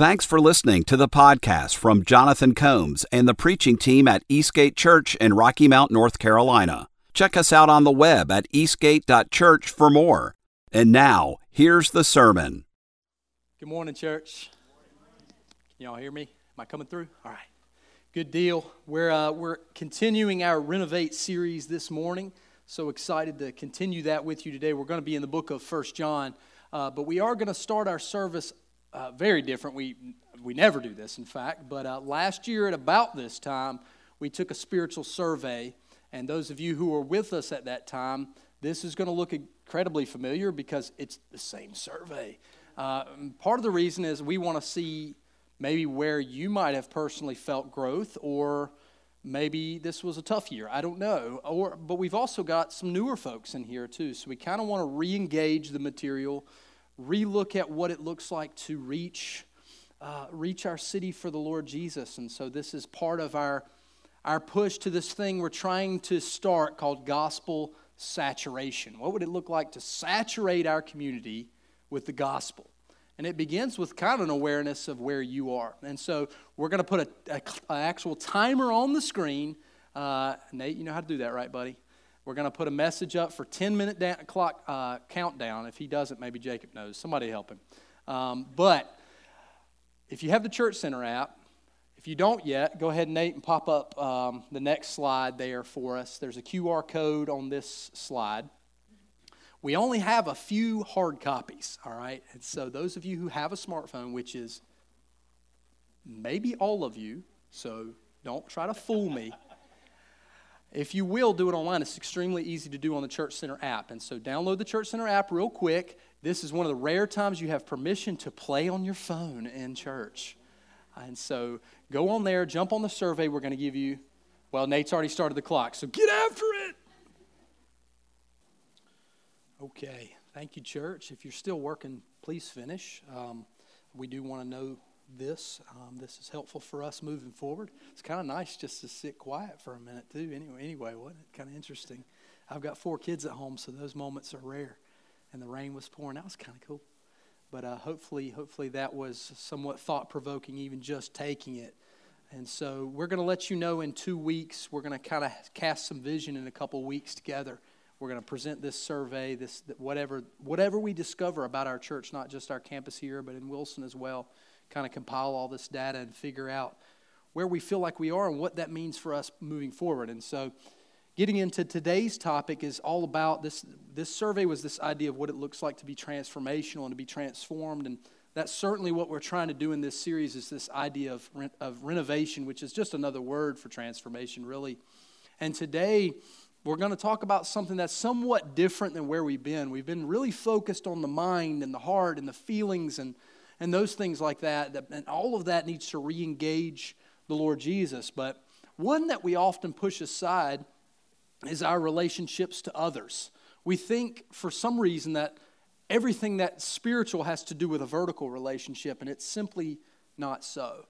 Thanks for listening to the podcast from Jonathan Combs and the preaching team at Eastgate Church in Rocky Mount, North Carolina. Check us out on the web at eastgate.church for more. And now, here's the sermon. Good morning, church. Can y'all hear me? Am I coming through? All right. Good deal. We're, uh, we're continuing our Renovate series this morning. So excited to continue that with you today. We're going to be in the book of First John, uh, but we are going to start our service uh, very different. We, we never do this, in fact, but uh, last year at about this time, we took a spiritual survey. And those of you who were with us at that time, this is going to look incredibly familiar because it's the same survey. Uh, part of the reason is we want to see maybe where you might have personally felt growth or maybe this was a tough year i don't know or but we've also got some newer folks in here too so we kind of want to re-engage the material relook at what it looks like to reach, uh, reach our city for the Lord Jesus. And so this is part of our, our push to this thing we're trying to start called gospel saturation. What would it look like to saturate our community with the gospel? And it begins with kind of an awareness of where you are. And so we're going to put an actual timer on the screen. Uh, Nate, you know how to do that, right, buddy? We're going to put a message up for 10 minute da- clock uh, countdown. If he doesn't, maybe Jacob knows. Somebody help him. Um, but if you have the Church Center app, if you don't yet, go ahead, Nate, and pop up um, the next slide there for us. There's a QR code on this slide. We only have a few hard copies, all right? And so, those of you who have a smartphone, which is maybe all of you, so don't try to fool me. If you will do it online, it's extremely easy to do on the Church Center app. And so download the Church Center app real quick. This is one of the rare times you have permission to play on your phone in church. And so go on there, jump on the survey we're going to give you. Well, Nate's already started the clock, so get after it. Okay. Thank you, church. If you're still working, please finish. Um, we do want to know this. Um, this is helpful for us moving forward. It's kind of nice just to sit quiet for a minute too. Anyway, anyway, wasn't it kind of interesting? I've got four kids at home, so those moments are rare. And the rain was pouring. That was kind of cool. But uh, hopefully, hopefully that was somewhat thought provoking, even just taking it. And so we're going to let you know in two weeks. We're going to kind of cast some vision in a couple weeks together. We're going to present this survey, this whatever whatever we discover about our church, not just our campus here, but in Wilson as well kind of compile all this data and figure out where we feel like we are and what that means for us moving forward. And so, getting into today's topic is all about this. This survey was this idea of what it looks like to be transformational and to be transformed. And that's certainly what we're trying to do in this series is this idea of, of renovation, which is just another word for transformation, really. And today, we're going to talk about something that's somewhat different than where we've been. We've been really focused on the mind and the heart and the feelings and and those things like that, and all of that needs to re engage the Lord Jesus. But one that we often push aside is our relationships to others. We think for some reason that everything that's spiritual has to do with a vertical relationship, and it's simply not so.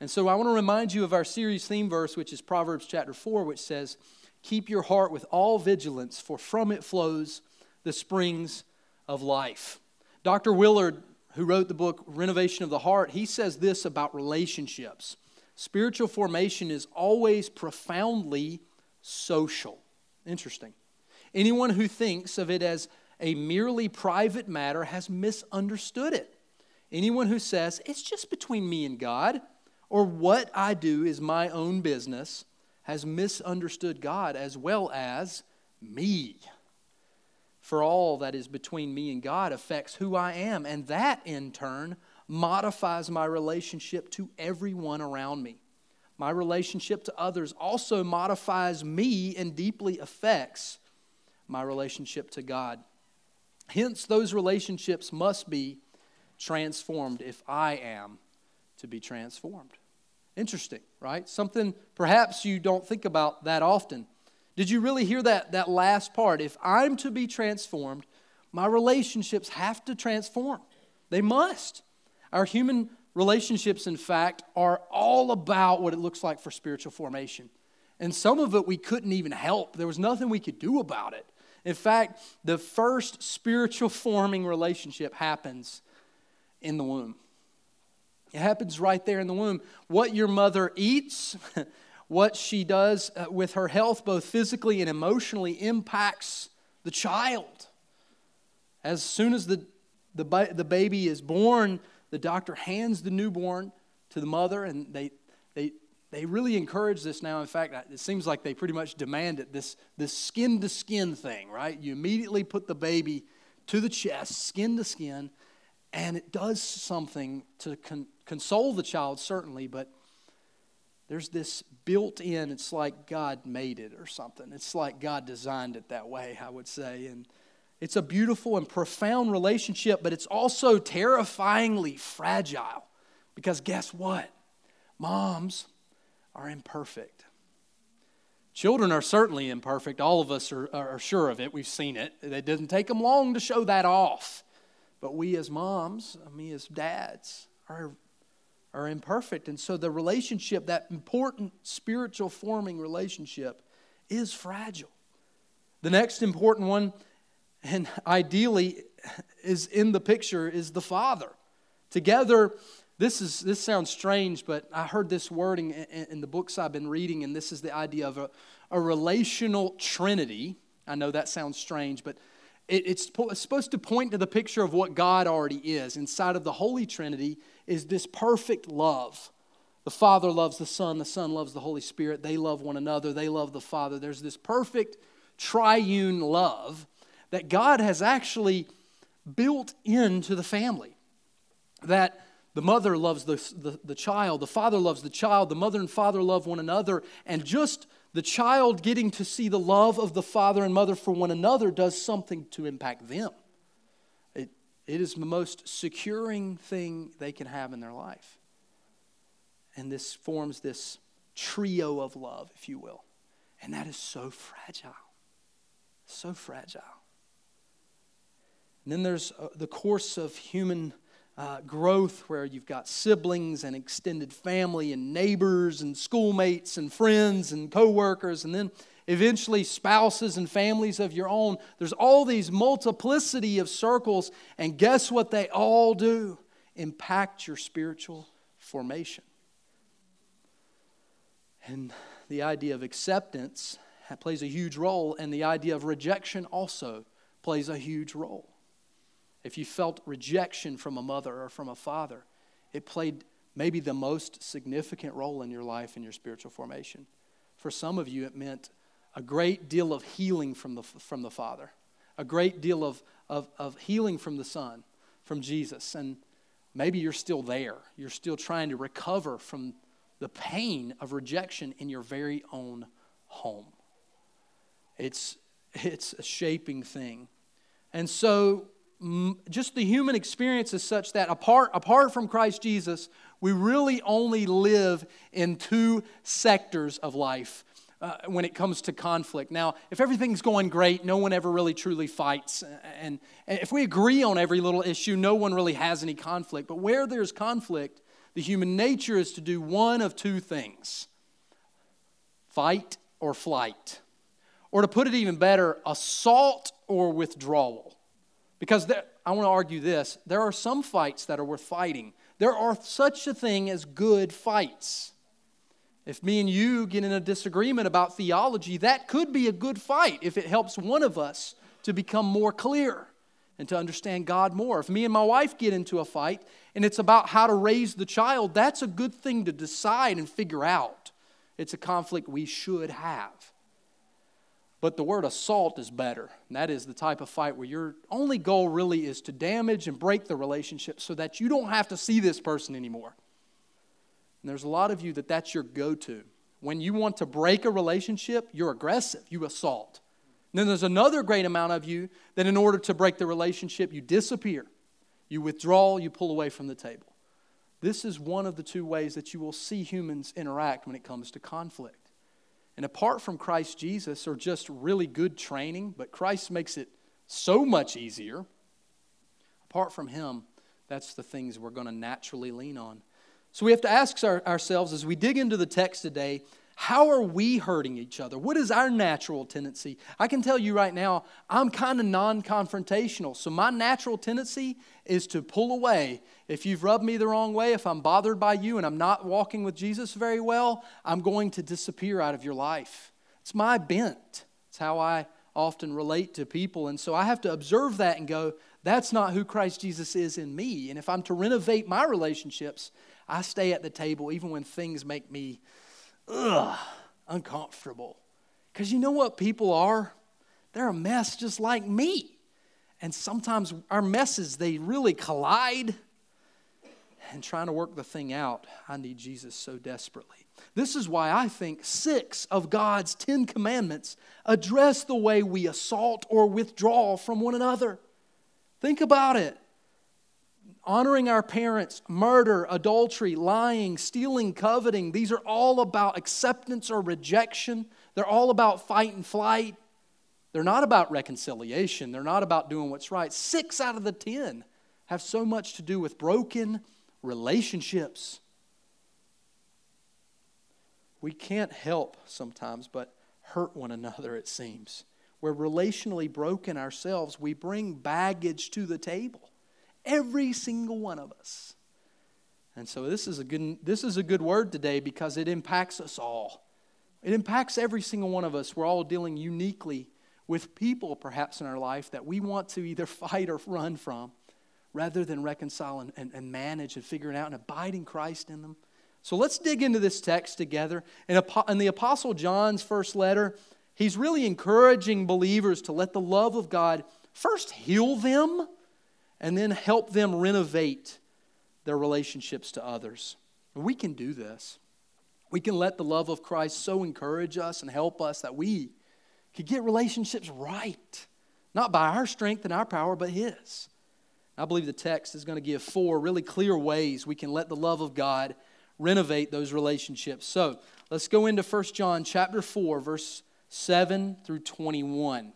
And so I want to remind you of our series theme verse, which is Proverbs chapter 4, which says, Keep your heart with all vigilance, for from it flows the springs of life. Dr. Willard who wrote the book Renovation of the Heart, he says this about relationships spiritual formation is always profoundly social. Interesting. Anyone who thinks of it as a merely private matter has misunderstood it. Anyone who says, it's just between me and God, or what I do is my own business, has misunderstood God as well as me for all that is between me and God affects who I am. And that, in turn, modifies my relationship to everyone around me. My relationship to others also modifies me and deeply affects my relationship to God. Hence, those relationships must be transformed if I am to be transformed. Interesting, right? Something perhaps you don't think about that often. Did you really hear that, that last part? If I'm to be transformed, my relationships have to transform. They must. Our human relationships, in fact, are all about what it looks like for spiritual formation. And some of it we couldn't even help, there was nothing we could do about it. In fact, the first spiritual forming relationship happens in the womb. It happens right there in the womb. What your mother eats, what she does uh, with her health, both physically and emotionally, impacts the child. As soon as the, the, the baby is born, the doctor hands the newborn to the mother, and they, they, they really encourage this now. In fact, it seems like they pretty much demand it this, this skin to skin thing, right? You immediately put the baby to the chest, skin to skin, and it does something to con- console the child, certainly, but there's this built in, it's like God made it or something. It's like God designed it that way, I would say. And it's a beautiful and profound relationship, but it's also terrifyingly fragile. Because guess what? Moms are imperfect. Children are certainly imperfect. All of us are, are sure of it. We've seen it. It doesn't take them long to show that off. But we as moms, me as dads, are, are imperfect. And so the relationship, that important spiritual forming relationship, is fragile. The next important one, and ideally is in the picture, is the father. Together, this, is, this sounds strange, but I heard this wording in, in the books I've been reading, and this is the idea of a, a relational trinity. I know that sounds strange, but it, it's, it's supposed to point to the picture of what God already is. Inside of the Holy Trinity is this perfect love. The Father loves the Son, the Son loves the Holy Spirit. They love one another, they love the Father. There's this perfect triune love that God has actually built into the family. That the mother loves the, the, the, child, the father loves the child, the mother and father love one another, and just the child getting to see the love of the father and mother for one another does something to impact them. It, is the most securing thing they can have in their life. And this forms this trio of love, if you will. And that is so fragile. So fragile. And then there's uh, the course of human uh, growth where you've got siblings and extended family and neighbors and schoolmates and friends and coworkers and then eventually spouses and families of your own. There's all these multiplicity of circles and guess what they all do? Impact your spiritual formation. And the idea of acceptance plays a huge role and the idea of rejection also plays a huge role. If you felt rejection from a mother or from a father, it played maybe the most significant role in your life and your spiritual formation. For some of you, it meant a great deal of healing from the, from the Father, a great deal of, of, of healing from the Son, from Jesus. And maybe you're still there. You're still trying to recover from the pain of rejection in your very own home. It's, it's a shaping thing. And so just the human experience is such that apart, apart from Christ Jesus, we really only live in two sectors of life uh, when it comes to conflict. Now, if everything's going great, no one ever really truly fights. And, and if we agree on every little issue, no one really has any conflict. But where there's conflict, the human nature is to do one of two things fight or flight. Or to put it even better, assault or withdrawal. Because there, I want to argue this there are some fights that are worth fighting. There are such a thing as good fights. If me and you get in a disagreement about theology, that could be a good fight if it helps one of us to become more clear and to understand God more. If me and my wife get into a fight and it's about how to raise the child, that's a good thing to decide and figure out. It's a conflict we should have. But the word assault is better. And that is the type of fight where your only goal really is to damage and break the relationship so that you don't have to see this person anymore. And there's a lot of you that that's your go to. When you want to break a relationship, you're aggressive, you assault. And then there's another great amount of you that in order to break the relationship, you disappear, you withdraw, you pull away from the table. This is one of the two ways that you will see humans interact when it comes to conflict. And apart from Christ Jesus, or just really good training, but Christ makes it so much easier, apart from Him, that's the things we're going to naturally lean on. So we have to ask our, ourselves as we dig into the text today How are we hurting each other? What is our natural tendency? I can tell you right now, I'm kind of non confrontational. So, my natural tendency is to pull away. If you've rubbed me the wrong way, if I'm bothered by you and I'm not walking with Jesus very well, I'm going to disappear out of your life. It's my bent. It's how I often relate to people. And so I have to observe that and go, that's not who Christ Jesus is in me. And if I'm to renovate my relationships, I stay at the table even when things make me ugh, uncomfortable. Because you know what people are? They're a mess just like me. And sometimes our messes, they really collide. And trying to work the thing out, I need Jesus so desperately. This is why I think six of God's Ten Commandments address the way we assault or withdraw from one another. Think about it honoring our parents, murder, adultery, lying, stealing, coveting. These are all about acceptance or rejection. They're all about fight and flight. They're not about reconciliation. They're not about doing what's right. Six out of the ten have so much to do with broken relationships. We can't help sometimes but hurt one another, it seems. We're relationally broken ourselves. We bring baggage to the table. Every single one of us. And so this is a good this is a good word today because it impacts us all. It impacts every single one of us. We're all dealing uniquely with people perhaps in our life that we want to either fight or run from rather than reconcile and, and, and manage and figure it out and abiding Christ in them. So let's dig into this text together. In, in the Apostle John's first letter, he's really encouraging believers to let the love of God first heal them and then help them renovate their relationships to others. We can do this. We can let the love of Christ so encourage us and help us that we can get relationships right, not by our strength and our power, but His. I believe the text is going to give four really clear ways we can let the love of God renovate those relationships. So let's go into 1 John chapter 4, verse 7 through 21.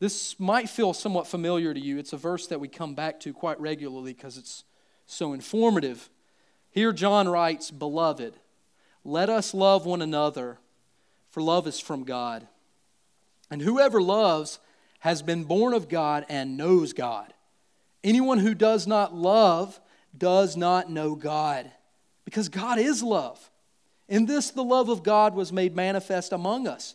This might feel somewhat familiar to you. It's a verse that we come back to quite regularly because it's so informative. Here, John writes, Beloved, let us love one another, for love is from God. And whoever loves has been born of God and knows God. Anyone who does not love does not know God, because God is love. In this, the love of God was made manifest among us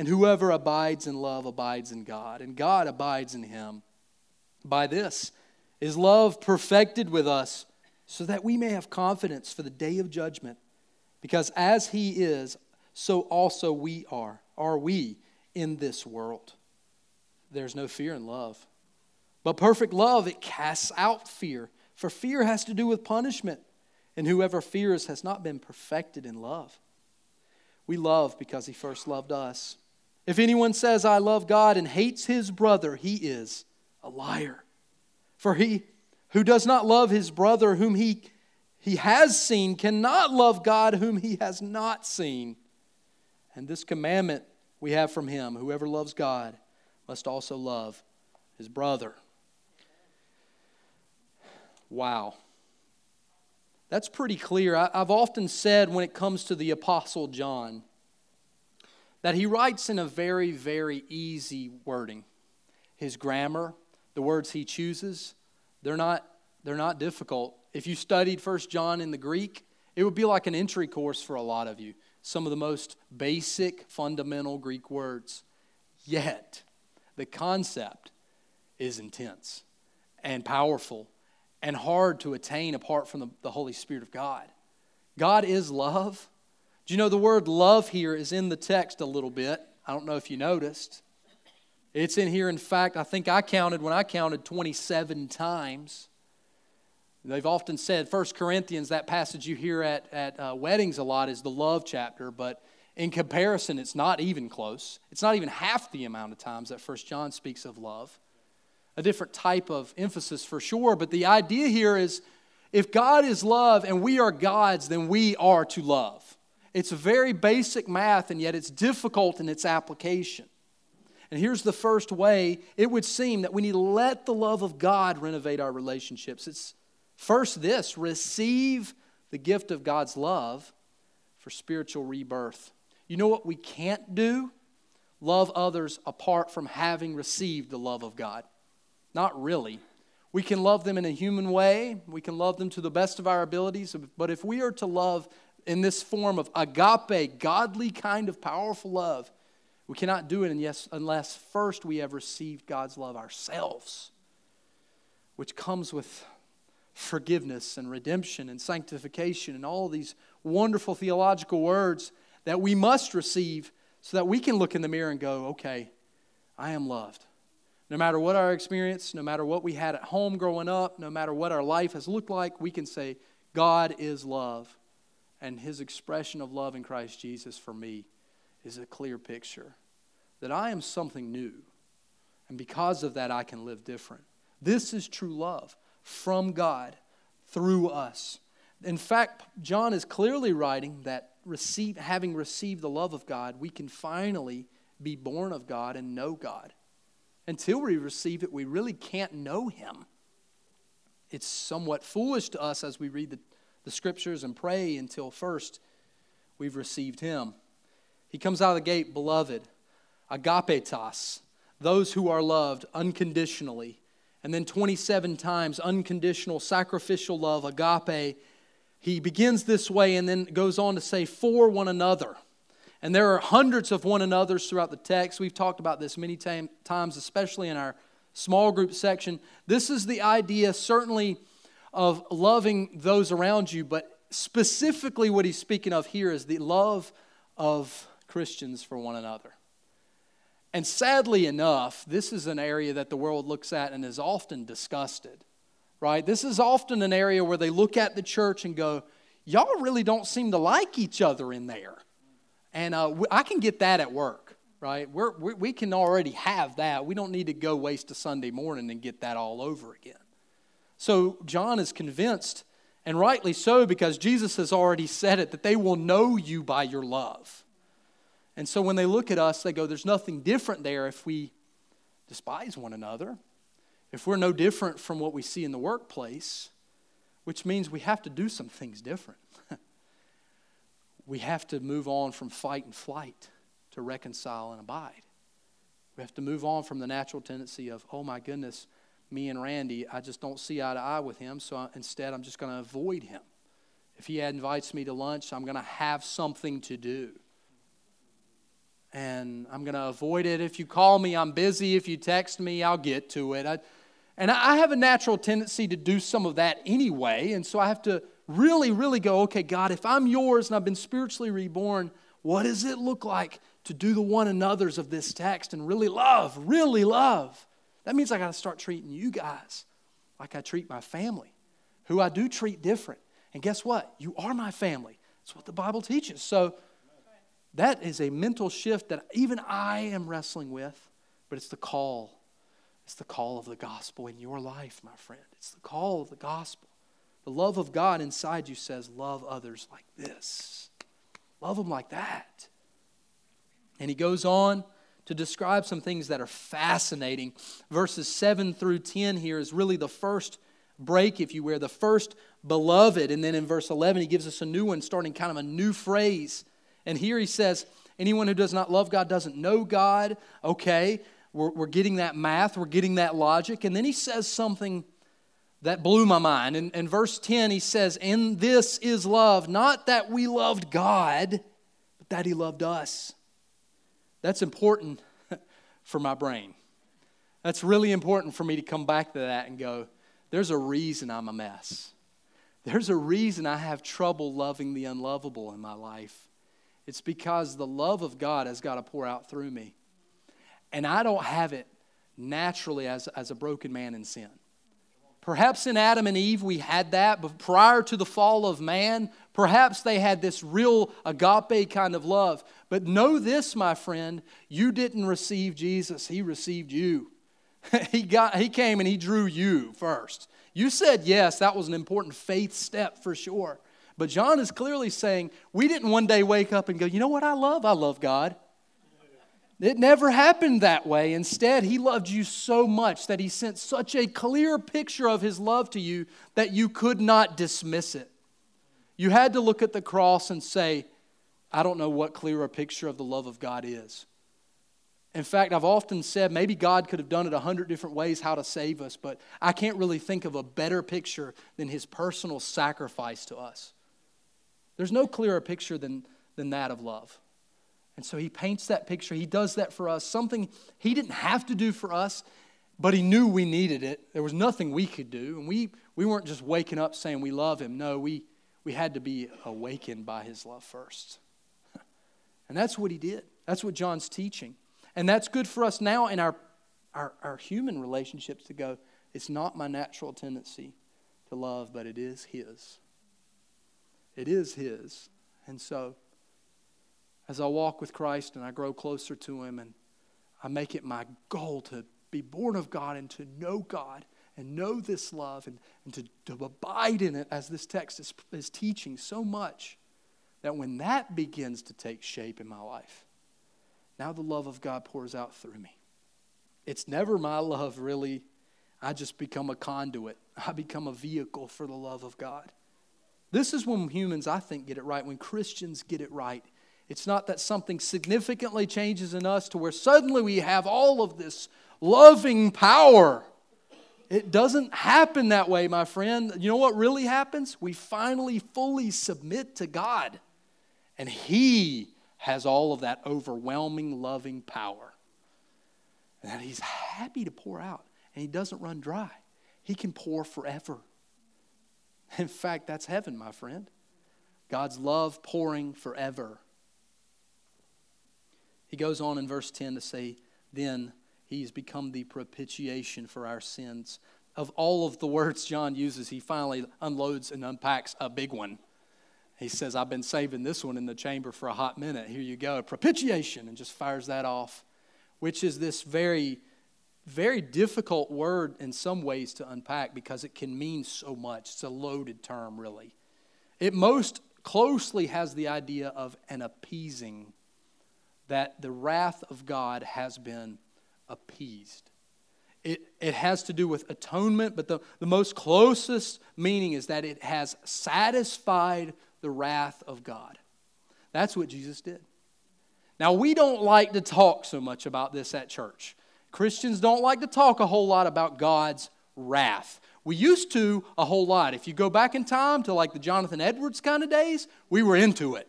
And whoever abides in love abides in God, and God abides in him. By this is love perfected with us, so that we may have confidence for the day of judgment. Because as he is, so also we are, are we in this world. There's no fear in love. But perfect love, it casts out fear, for fear has to do with punishment, and whoever fears has not been perfected in love. We love because he first loved us. If anyone says, I love God and hates his brother, he is a liar. For he who does not love his brother whom he, he has seen cannot love God whom he has not seen. And this commandment we have from him whoever loves God must also love his brother. Wow. That's pretty clear. I, have often said when it comes to the Apostle John, that he writes in a very, very easy wording. His grammar, the words he chooses, they're not, they're not difficult. If you studied First John in the Greek, it would be like an entry course for a lot of you. Some of the most basic, fundamental Greek words. Yet, the concept is intense and powerful and hard to attain apart from the, the Holy Spirit of God. God is love. Do you know the word love here is in the text a little bit? I don't know if you noticed. It's in here, in fact, I think I counted when I counted 27 times. They've often said, 1 Corinthians, that passage you hear at, at uh, weddings a lot, is the love chapter, but in comparison, it's not even close. It's not even half the amount of times that 1 John speaks of love. A different type of emphasis for sure, but the idea here is if God is love and we are God's, then we are to love. It's very basic math, and yet it's difficult in its application. And here's the first way it would seem that we need to let the love of God renovate our relationships. It's First, this receive the gift of God's love for spiritual rebirth. You know what we can't do? Love others apart from having received the love of God. Not really. We can love them in a human way, we can love them to the best of our abilities, but if we are to love in this form of agape, godly kind of powerful love, we cannot do it unless first we have received God's love ourselves, which comes with forgiveness and redemption and sanctification and all these wonderful theological words that we must receive so that we can look in the mirror and go, okay, I am loved. No matter what our experience, no matter what we had at home growing up, no matter what our life has looked like, we can say, God is love. And his expression of love in Christ Jesus for me is a clear picture that I am something new. And because of that, I can live different. This is true love from God through us. In fact, John is clearly writing that receive, having received the love of God, we can finally be born of God and know God. Until we receive it, we really can't know Him. It's somewhat foolish to us as we read the, the scriptures and pray until first we've received Him. He comes out of the gate, beloved, agapetos, those who are loved unconditionally and then 27 times unconditional sacrificial love, agape. He begins this way and then goes on to say, for one another. And there are hundreds of one another's throughout the text. We've talked about this many time, times, especially in our small group section. This is the idea, certainly, of loving those around you, but specifically what he's speaking of here is the love of Christians for one another. And sadly enough, this is an area that the world looks at and is often disgusted, right? This is often an area where they look at the church and go, y'all really don't seem to like each other in there. And uh, I can get that at work, right? We're, we, we can already have that. We don't need to go waste a Sunday morning and get that all over again. So John is convinced, and rightly so, because Jesus has already said it, that they will know you by your love. And so when they look at us, they go, There's nothing different there if we despise one another, if we're no different from what we see in the workplace, which means we have to do some things different. we have to move on from fight and flight to reconcile and abide. We have to move on from the natural tendency of, oh my goodness, me and Randy, I just don't see eye to eye with him, so instead I'm just going to avoid him. If he invites me to lunch, I'm going to have something to do and I'm going to avoid it. If you call me, I'm busy. If you text me, I'll get to it. I, and I have a natural tendency to do some of that anyway. And so I have to really, really go, okay, God, if I'm yours and I've been spiritually reborn, what does it look like to do the one another's of this text and really love, really love? That means I got to start treating you guys like I treat my family, who I do treat different. And guess what? You are my family. That's what the Bible teaches. So, that is a mental shift that even I am wrestling with, but it's the call. It's the call of the gospel in your life, my friend. It's the call of the gospel. The love of God inside you says, Love others like this. Love them like that. And he goes on to describe some things that are fascinating. Verses 7 through 10 here is really the first break, if you will, the first beloved. And then in verse 11, he gives us a new one, starting kind of a new phrase and here he says, anyone who does not love God doesn't know God. Okay, we're, we're getting that math, we're getting that logic. And then he says something that blew my mind. In, in verse 10, he says, And this is love, not that we loved God, but that he loved us. That's important for my brain. That's really important for me to come back to that and go, there's a reason I'm a mess. There's a reason I have trouble loving the unlovable in my life. It's because the love of God has got to pour out through me. And I don't have it naturally as, as a broken man in sin. Perhaps in Adam and Eve we had that, but prior to the fall of man, perhaps they had this real agape kind of love. But know this, my friend, you didn't receive Jesus, He received you. he, got, he came and He drew you first. You said yes, that was an important faith step for sure. But John is clearly saying, we didn't one day wake up and go, you know what I love? I love God. It never happened that way. Instead, He loved you so much that He sent such a clear picture of His love to you that you could not dismiss it. You had to look at the cross and say, I don't know what clearer picture of the love of God is. In fact, I've often said maybe God could have done it a hundred different ways how to save us, but I can't really think of a better picture than His personal sacrifice to us. There's no clearer picture than, than that of love. And so he paints that picture. He does that for us, something he didn't have to do for us, but he knew we needed it. There was nothing we could do. And we, we weren't just waking up saying we love him. No, we, we had to be awakened by his love first. And that's what he did. That's what John's teaching. And that's good for us now in our, our, our human relationships to go, it's not my natural tendency to love, but it is his. It is his. And so as I walk with Christ and I grow closer to Him and I make it my goal to be born of God and to know God and know this love and, and to, to abide in it as this text is, is teaching so much that when that begins to take shape in my life, now the love of God pours out through me. It's never my love, really. I just become a conduit, I become a vehicle for the love of God. This is when humans, I think, get it right, when Christians get it right it's not that something significantly changes in us to where suddenly we have all of this loving power. It doesn't happen that way, my friend. You know what really happens? We finally fully submit to God, and He has all of that overwhelming loving power. And He's happy to pour out, and He doesn't run dry. He can pour forever. In fact, that's heaven, my friend. God's love pouring forever. He goes on in verse 10 to say, Then he's become the propitiation for our sins. Of all of the words John uses, he finally unloads and unpacks a big one. He says, I've been saving this one in the chamber for a hot minute. Here you go, propitiation, and just fires that off, which is this very, very difficult word in some ways to unpack because it can mean so much. It's a loaded term, really. It most closely has the idea of an appeasing that the wrath of God has been appeased. It, it has to do with atonement, but the, the most closest meaning is that it has satisfied the wrath of God. That's what Jesus did. Now, we don't like to talk so much about this at church. Christians don't like to talk a whole lot about God's wrath. We used to a whole lot. If you go back in time to like the Jonathan Edwards kind of days, we were into it.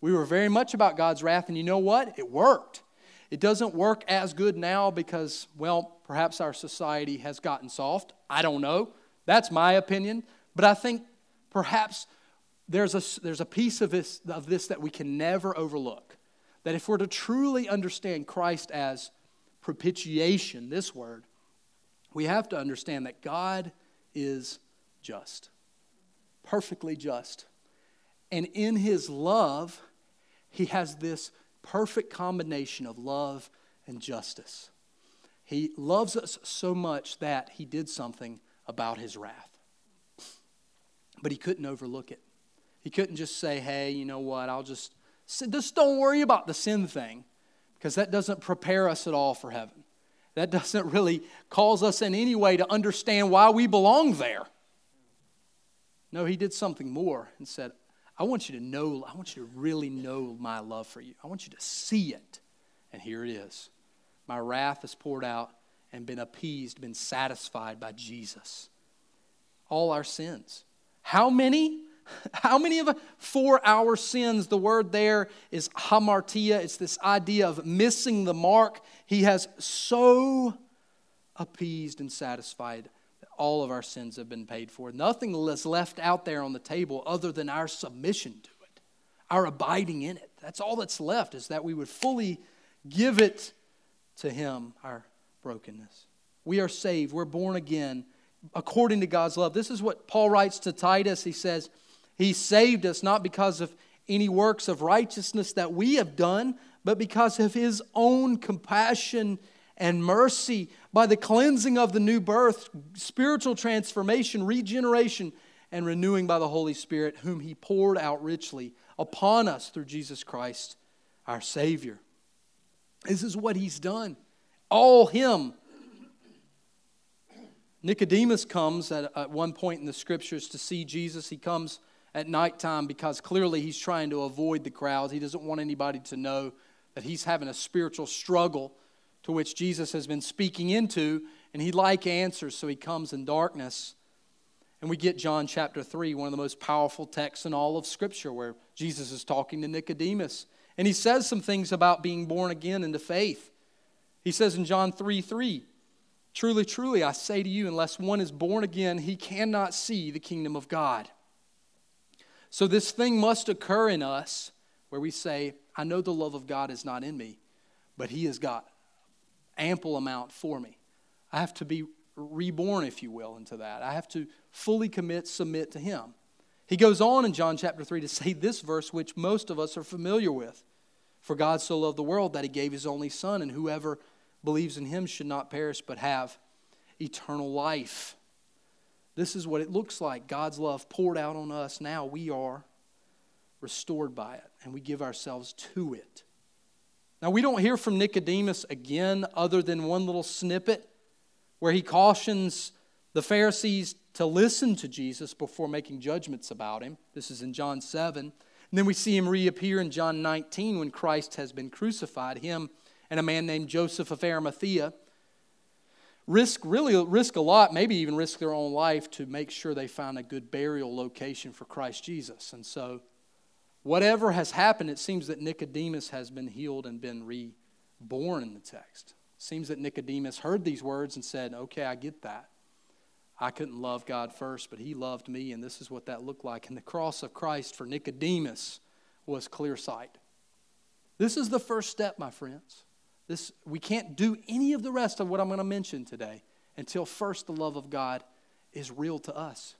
We were very much about God's wrath, and you know what? It worked. It doesn't work as good now because, well, perhaps our society has gotten soft. I don't know. That's my opinion. But I think perhaps there's a, there's a piece of this, of this that we can never overlook. That if we're to truly understand Christ as propitiation, this word, we have to understand that God is just, perfectly just. And in his love, he has this perfect combination of love and justice. He loves us so much that he did something about his wrath. But he couldn't overlook it. He couldn't just say, hey, you know what, I'll just, just don't worry about the sin thing, because that doesn't prepare us at all for heaven. That doesn't really cause us in any way to understand why we belong there. No, he did something more and said, I want you to know, I want you to really know my love for you. I want you to see it. And here it is. My wrath is poured out and been appeased, been satisfied by Jesus. All our sins. How many? How many of for our sins, the word there is hamartia. It's this idea of missing the mark. He has so appeased and satisfied all of our sins have been paid for. Nothing is left out there on the table other than our submission to it, our abiding in it. That's all that's left, is that we would fully give it to Him, our brokenness. We are saved, we're born again according to God's love. This is what Paul writes to Titus. He says, He saved us not because of any works of righteousness that we have done, but because of His own compassion and mercy by the cleansing of the new birth, spiritual transformation, regeneration, and renewing by the Holy Spirit, whom He poured out richly upon us through Jesus Christ, our Savior. This is what He's done. All Him Nicodemus comes at, at one point in the scriptures to see Jesus. He comes at nighttime because clearly he's trying to avoid the crowds. He doesn't want anybody to know that he's having a spiritual struggle to which Jesus has been speaking into, and he'd like answers, so he comes in darkness. And we get John chapter 3, one of the most powerful texts in all of Scripture, where Jesus is talking to Nicodemus. And he says some things about being born again into faith. He says in John 3 3, Truly, truly, I say to you, unless one is born again, he cannot see the kingdom of God. So, this thing must occur in us where we say, I know the love of God is not in me, but he has got ample amount for me. I have to be reborn, if you will, into that. I have to fully commit, submit to him. He goes on in John chapter 3 to say this verse, which most of us are familiar with. For God so loved the world that he gave his only Son, and whoever believes in him should not perish but have eternal life. This is what it looks like God's love poured out on us. Now we are restored by it, and we give ourselves to it. Now, we don't hear from Nicodemus again, other than one little snippet where he cautions the Pharisees to listen to Jesus before making judgments about him. This is in John 7. And then we see him reappear in John 19 when Christ has been crucified. Him and a man named Joseph of Arimathea risk really risk a lot, maybe even risk their own life to make sure they find a good burial location for Christ Jesus. And so, whatever has happened, it seems that Nicodemus has been healed and been reborn in the text. It seems that Nicodemus heard these words and said, Okay, I get that. I couldn't love God first, but He loved me, and this is what that looked like. And the cross of Christ for Nicodemus was clear sight. This is the first step, my friends. This, we can't do any of the rest of what I'm going to mention today until first the love of God is real to us.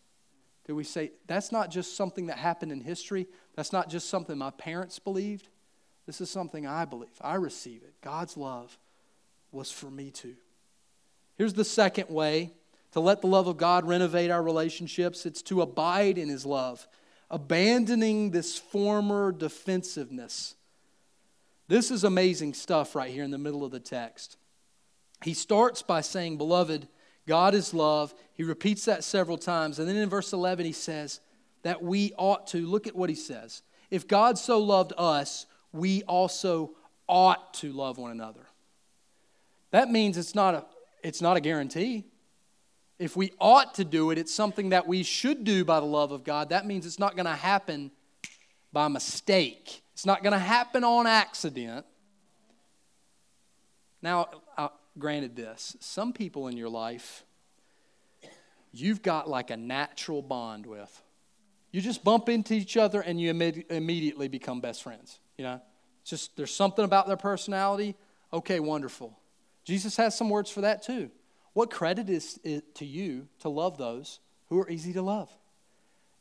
Do we say that's not just something that happened in history? That's not just something my parents believed. This is something I believe. I receive it. God's love was for me too. Here's the second way to let the love of God renovate our relationships it's to abide in His love, abandoning this former defensiveness this is amazing stuff right here in the middle of the text. He starts by saying, Beloved, God is love. He repeats that several times. And then in verse 11, he says that we ought to, look at what he says. If God so loved us, we also ought to love one another. That means it's not a, it's not a guarantee. If we ought to do it, it's something that we should do by the love of God. That means it's not going to happen by mistake. It's not going to happen on accident. Now, uh, granted, this some people in your life, you've got like a natural bond with. You just bump into each other and you Im- immediately become best friends. You know, just there's something about their personality. Okay, wonderful. Jesus has some words for that too. What credit is it to you to love those who are easy to love?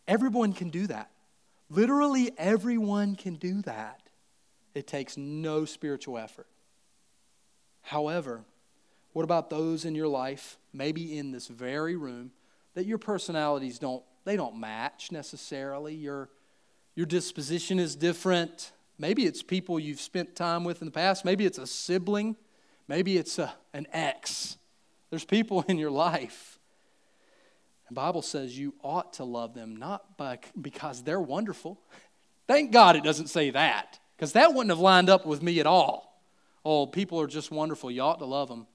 Everyone can do that. Literally, everyone can do that. It takes no spiritual effort. However, what about those in your life, maybe in this very room, that your personalities don't they don't match necessarily. Your your disposition is different. Maybe it's people you've spent time with in the past. Maybe it's a sibling. Maybe it's a, an ex. There's people in your life the Bible says you ought to love them not by, because they're wonderful. Thank God it doesn't say that, because that wouldn't have lined up with me at all. Oh, people are just wonderful. You ought to love them.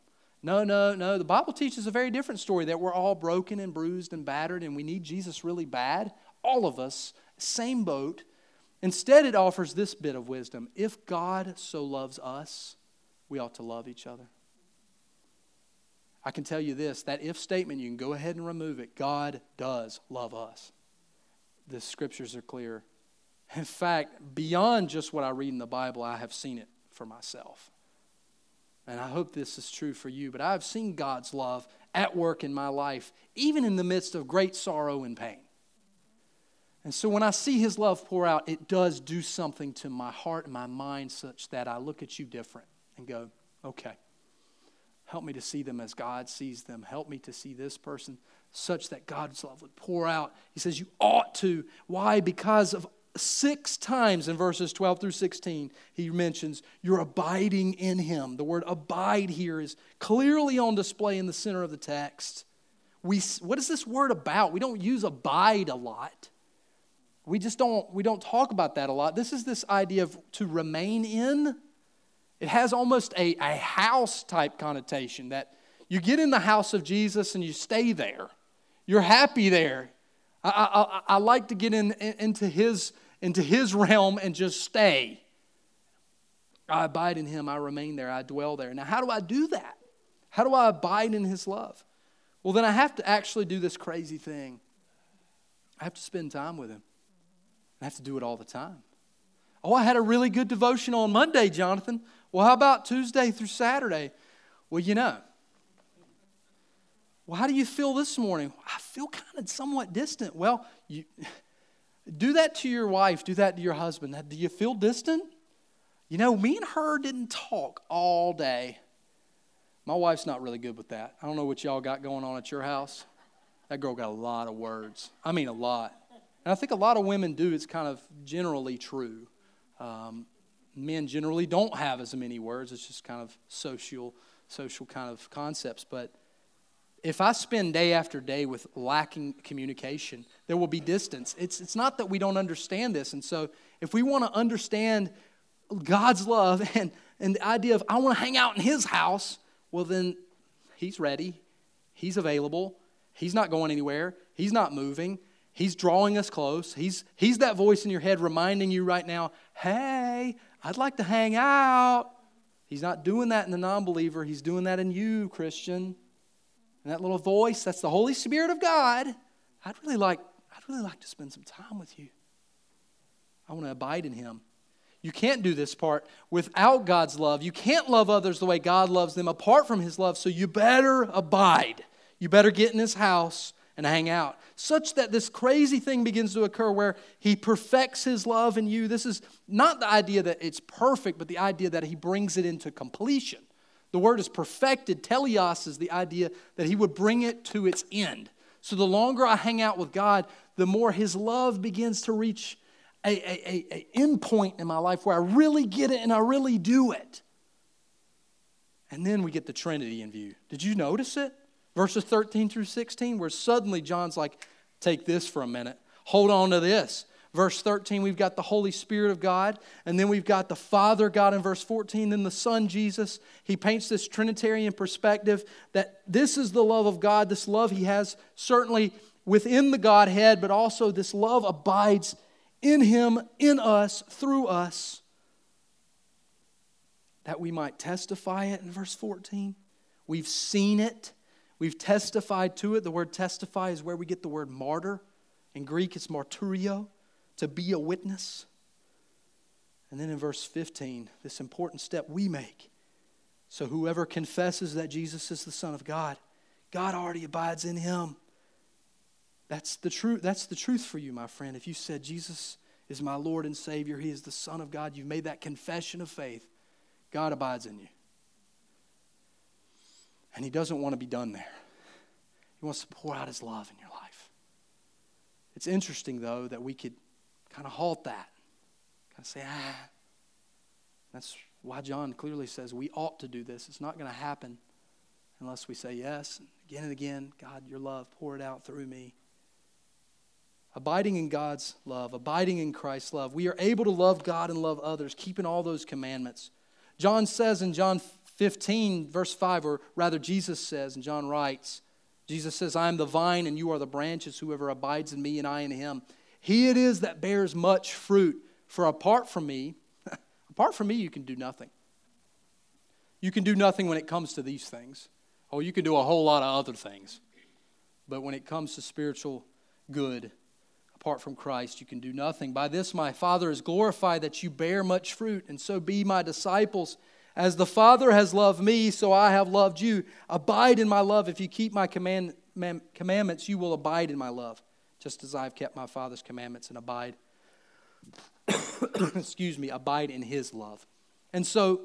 No, no, no. The Bible teaches a very different story that we're all broken and bruised and battered and we need Jesus really bad. all of us, same boat. Instead, it offers this bit of wisdom if God so loves us, we ought to love each other. I can tell you this that if statement, you can go ahead and remove it. God does love us. The scriptures are clear. In fact, beyond just what I read in the Bible, I have seen it for myself. And I hope this is true for you, but I've seen God's love at work in my life, even in the midst of great sorrow and pain. And so when I see His love pour out, it does do something to my heart and my mind such that I look at you different and go, okay, help me to see them as God sees them. Help me to see this person such that God's love would pour out. He says, You ought to. Why? Because of six times in verses 12 through 16, he mentions you're abiding in him. The word abide here is clearly on display in the center of the text. We, what is this word about? We don't use abide a lot. We just don't, we don't talk about that a lot. This is this idea of to remain in. It has almost a, a house type connotation that you get in the house of Jesus and you stay there. You're happy there. I, I, I like to get in, in, into, his, into his realm and just stay. I abide in him, I remain there, I dwell there. Now, how do I do that? How do I abide in his love? Well, then I have to actually do this crazy thing. I have to spend time with him. I have to do it all the time. Oh, I had a really good devotion on Monday, Jonathan. Well, how about Tuesday through Saturday? Well, you know, well, how do you feel this morning? I feel kind of somewhat distant. Well, you do that to your wife, do that to your husband. Do you feel distant? You know, me and her didn't talk all day. My wife's not really good with that. I don't know what y'all got going on at your house. That girl got a lot of words. I mean, a lot. And I think a lot of women do. It's kind of generally true. Um, men generally don't have as many words. It's just kind of social, social kind of concepts. But if I spend day after day with lacking communication, there will be distance. It's, it's not that we don't understand this. And so, if we want to understand God's love and, and the idea of I want to hang out in His house, well, then He's ready, He's available, He's not going anywhere, He's not moving, He's drawing us close. He's, he's that voice in your head reminding you right now, hey, I'd like to hang out. He's not doing that in the non believer, He's doing that in you, Christian. And that little voice, that's the Holy Spirit of God. I'd really like, I'd really like to spend some time with you. I want to abide in Him. You can't do this part without God's love. You can't love others the way God loves them apart from His love, so you better abide. You better get in His house and hang out, such that this crazy thing begins to occur where He perfects His love in you. This is not the idea that it's perfect, but the idea that He brings it into completion. The word is perfected. Teleos is the idea that he would bring it to its end. So the longer I hang out with God, the more his love begins to reach a, a, a, a end point in my life where I really get it and I really do it. And then we get the Trinity in view. Did you notice it? Verses 13 through 16, where suddenly John's like, take this for a minute. Hold on to this. Verse 13, we've got the Holy Spirit of God, and then we've got the Father God in verse 14, then the Son Jesus. He paints this Trinitarian perspective that this is the love of God, this love He has certainly within the Godhead, but also this love abides in Him, in us, through us, that we might testify it in verse 14. We've seen it, we've testified to it. The word testify is where we get the word martyr. In Greek, it's martyrio to be a witness. And then in verse 15, this important step we make. So whoever confesses that Jesus is the Son of God, God already abides in him. That's the truth. That's the truth for you, my friend. If you said Jesus is my Lord and Savior, He is the Son of God, you've made that confession of faith. God abides in you. And He doesn't want to be done there. He wants to pour out His love in your life. It's interesting, though, that we could kind of halt that. Kind of say, ah. That's why John clearly says we ought to do this. It's not going to happen unless we say yes and again and again. God, your love, pour it out through me. Abiding in God's love, abiding in Christ's love. We are able to love God and love others, keeping all those commandments. John says in John 15, verse 5, or rather, Jesus says, and John writes, Jesus says, I am the vine and you are the branches. Whoever abides in me and I in him, He it is that bears much fruit. For apart from me, apart from me, you can do nothing. You can do nothing when it comes to these things. Oh, you can do a whole lot of other things. But when it comes to spiritual good, apart from Christ, you can do nothing. By this, my Father is glorified that you bear much fruit, and so be my disciples. As the Father has loved me, so I have loved you. Abide in my love. If you keep my command, commandments, you will abide in my love, just as I have kept my Father's commandments and abide. excuse me, abide in his love. And so,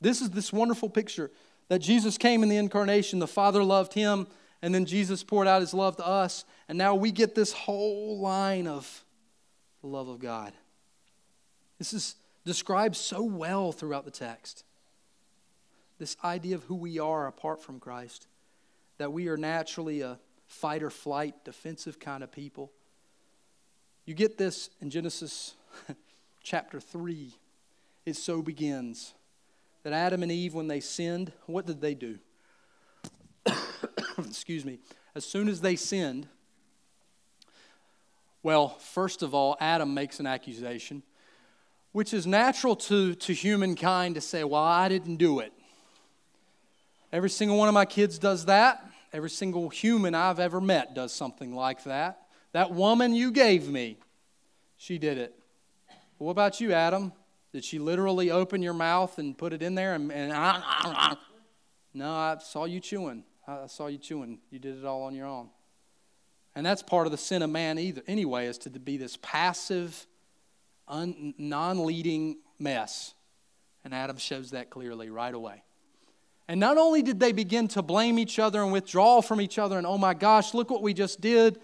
this is this wonderful picture that Jesus came in the incarnation, the Father loved him, and then Jesus poured out his love to us, and now we get this whole line of the love of God. This is described so well throughout the text. This idea of who we are apart from Christ, that we are naturally a fight or flight, defensive kind of people. You get this in Genesis chapter 3. It so begins that Adam and Eve, when they sinned, what did they do? Excuse me. As soon as they sinned, well, first of all, Adam makes an accusation, which is natural to, to humankind to say, Well, I didn't do it. Every single one of my kids does that. Every single human I've ever met does something like that. That woman you gave me, she did it. What about you, Adam? Did she literally open your mouth and put it in there? And, and ah, ah, ah, no, I saw you chewing. I saw you chewing. You did it all on your own. And that's part of the sin of man, either. Anyway, is to be this passive, non leading mess. And Adam shows that clearly right away. And not only did they begin to blame each other and withdraw from each other, and oh my gosh, look what we just did,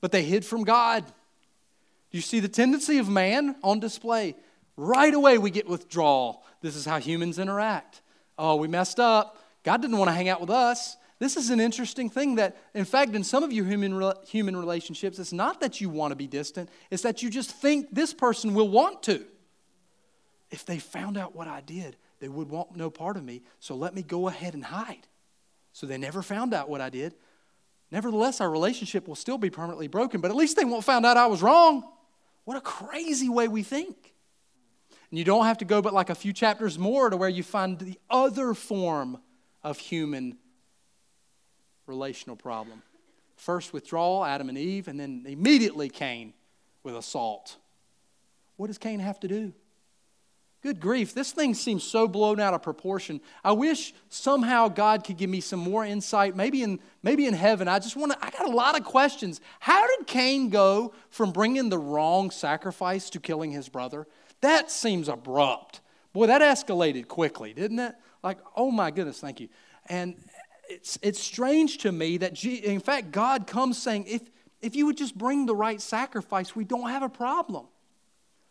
but they hid from God. Do you see the tendency of man on display? Right away, we get withdrawal. This is how humans interact. Oh, we messed up. God didn't want to hang out with us. This is an interesting thing that, in fact, in some of your human, human relationships, it's not that you want to be distant, it's that you just think this person will want to. If they found out what I did, they would want no part of me, so let me go ahead and hide. So they never found out what I did. Nevertheless, our relationship will still be permanently broken, but at least they won't find out I was wrong. What a crazy way we think. And you don't have to go but like a few chapters more to where you find the other form of human relational problem. First withdrawal, Adam and Eve, and then immediately Cain with assault. What does Cain have to do? Good grief, this thing seems so blown out of proportion. I wish somehow God could give me some more insight, maybe in, maybe in heaven. I just want to, I got a lot of questions. How did Cain go from bringing the wrong sacrifice to killing his brother? That seems abrupt. Boy, that escalated quickly, didn't it? Like, oh my goodness, thank you. And it's, it's strange to me that, G, in fact, God comes saying, if, if you would just bring the right sacrifice, we don't have a problem.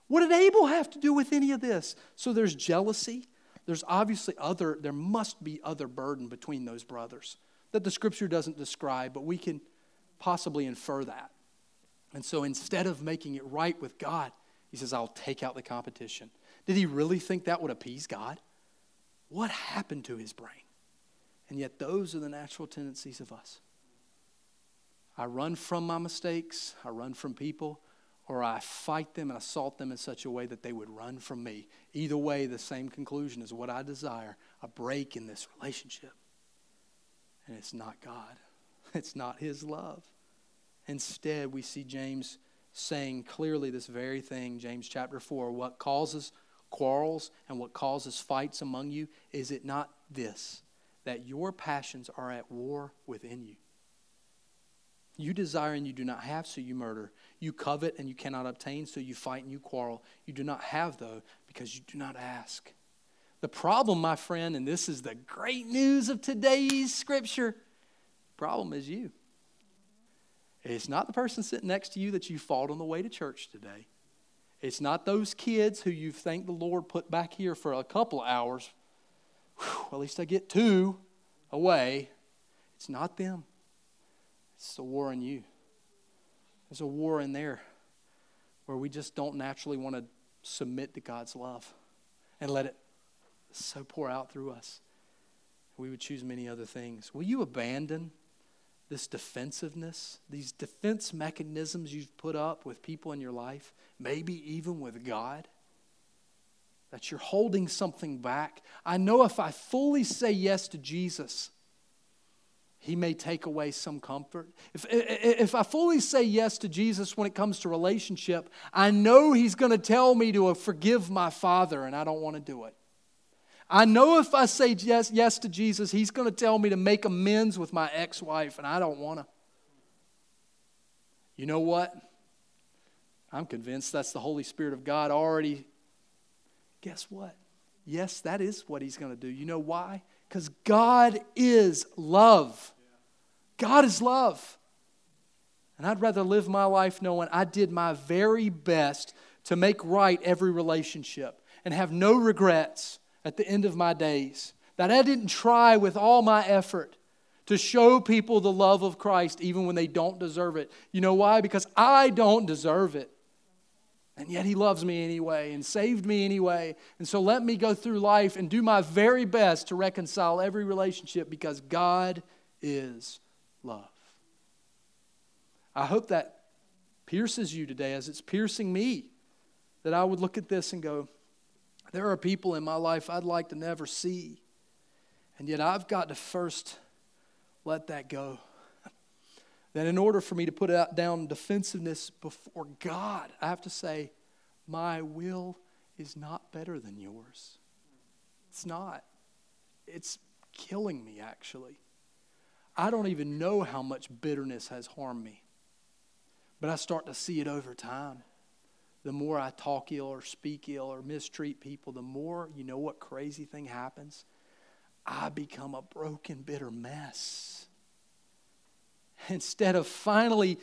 What did Abel have to do with any of this? So there's jealousy. There's obviously other, there must be other burden between those brothers that the scripture doesn't describe, but we can possibly infer that. And so instead of making it right with God, he says, I'll take out the competition. Did he really think that would appease God? What happened to his brain? And yet, those are the natural tendencies of us. I run from my mistakes, I run from people, or I fight them and assault them in such a way that they would run from me. Either way, the same conclusion is what I desire a break in this relationship. And it's not God, it's not His love. Instead, we see James saying clearly this very thing, James chapter 4. What causes quarrels and what causes fights among you? Is it not this, that your passions are at war within you? You desire and you do not have, so you murder. You covet and you cannot obtain, so you fight and you quarrel. You do not have, though, because you do not ask. The problem, my friend, and this is the great news of today's scripture problem is you. It's not the person sitting next to you that you fought on the way to church today. It's not those kids who you thank the Lord put back here for a couple hours. Whew, at least I get two away. It's not them. It's a war in you. There's a war in there where we just don't naturally want to submit to God's love and let it so pour out through us. We would choose many other things. Will you abandon this defensiveness, these defense mechanisms you've put up with people in your life, maybe even with God, that you're holding something back. I know if I fully say yes to Jesus, he may take away some comfort. If, if I fully say yes to Jesus when it comes to relationship, I know He's going to tell me to forgive my father, and I don't want to do it. I know if I say yes, yes to Jesus, He's going to tell me to make amends with my ex wife, and I don't want to. You know what? I'm convinced that's the Holy Spirit of God already. Guess what? Yes, that is what He's going to do. You know why? Because God is love. God is love. And I'd rather live my life knowing I did my very best to make right every relationship and have no regrets at the end of my days. That I didn't try with all my effort to show people the love of Christ even when they don't deserve it. You know why? Because I don't deserve it. And yet he loves me anyway and saved me anyway. And so let me go through life and do my very best to reconcile every relationship because God is love. I hope that pierces you today as it's piercing me. That I would look at this and go, there are people in my life I'd like to never see. And yet I've got to first let that go. that in order for me to put down defensiveness before God, I have to say, my will is not better than yours. It's not. It's killing me, actually. I don't even know how much bitterness has harmed me. But I start to see it over time. The more I talk ill or speak ill or mistreat people, the more, you know what crazy thing happens? I become a broken, bitter mess. Instead of finally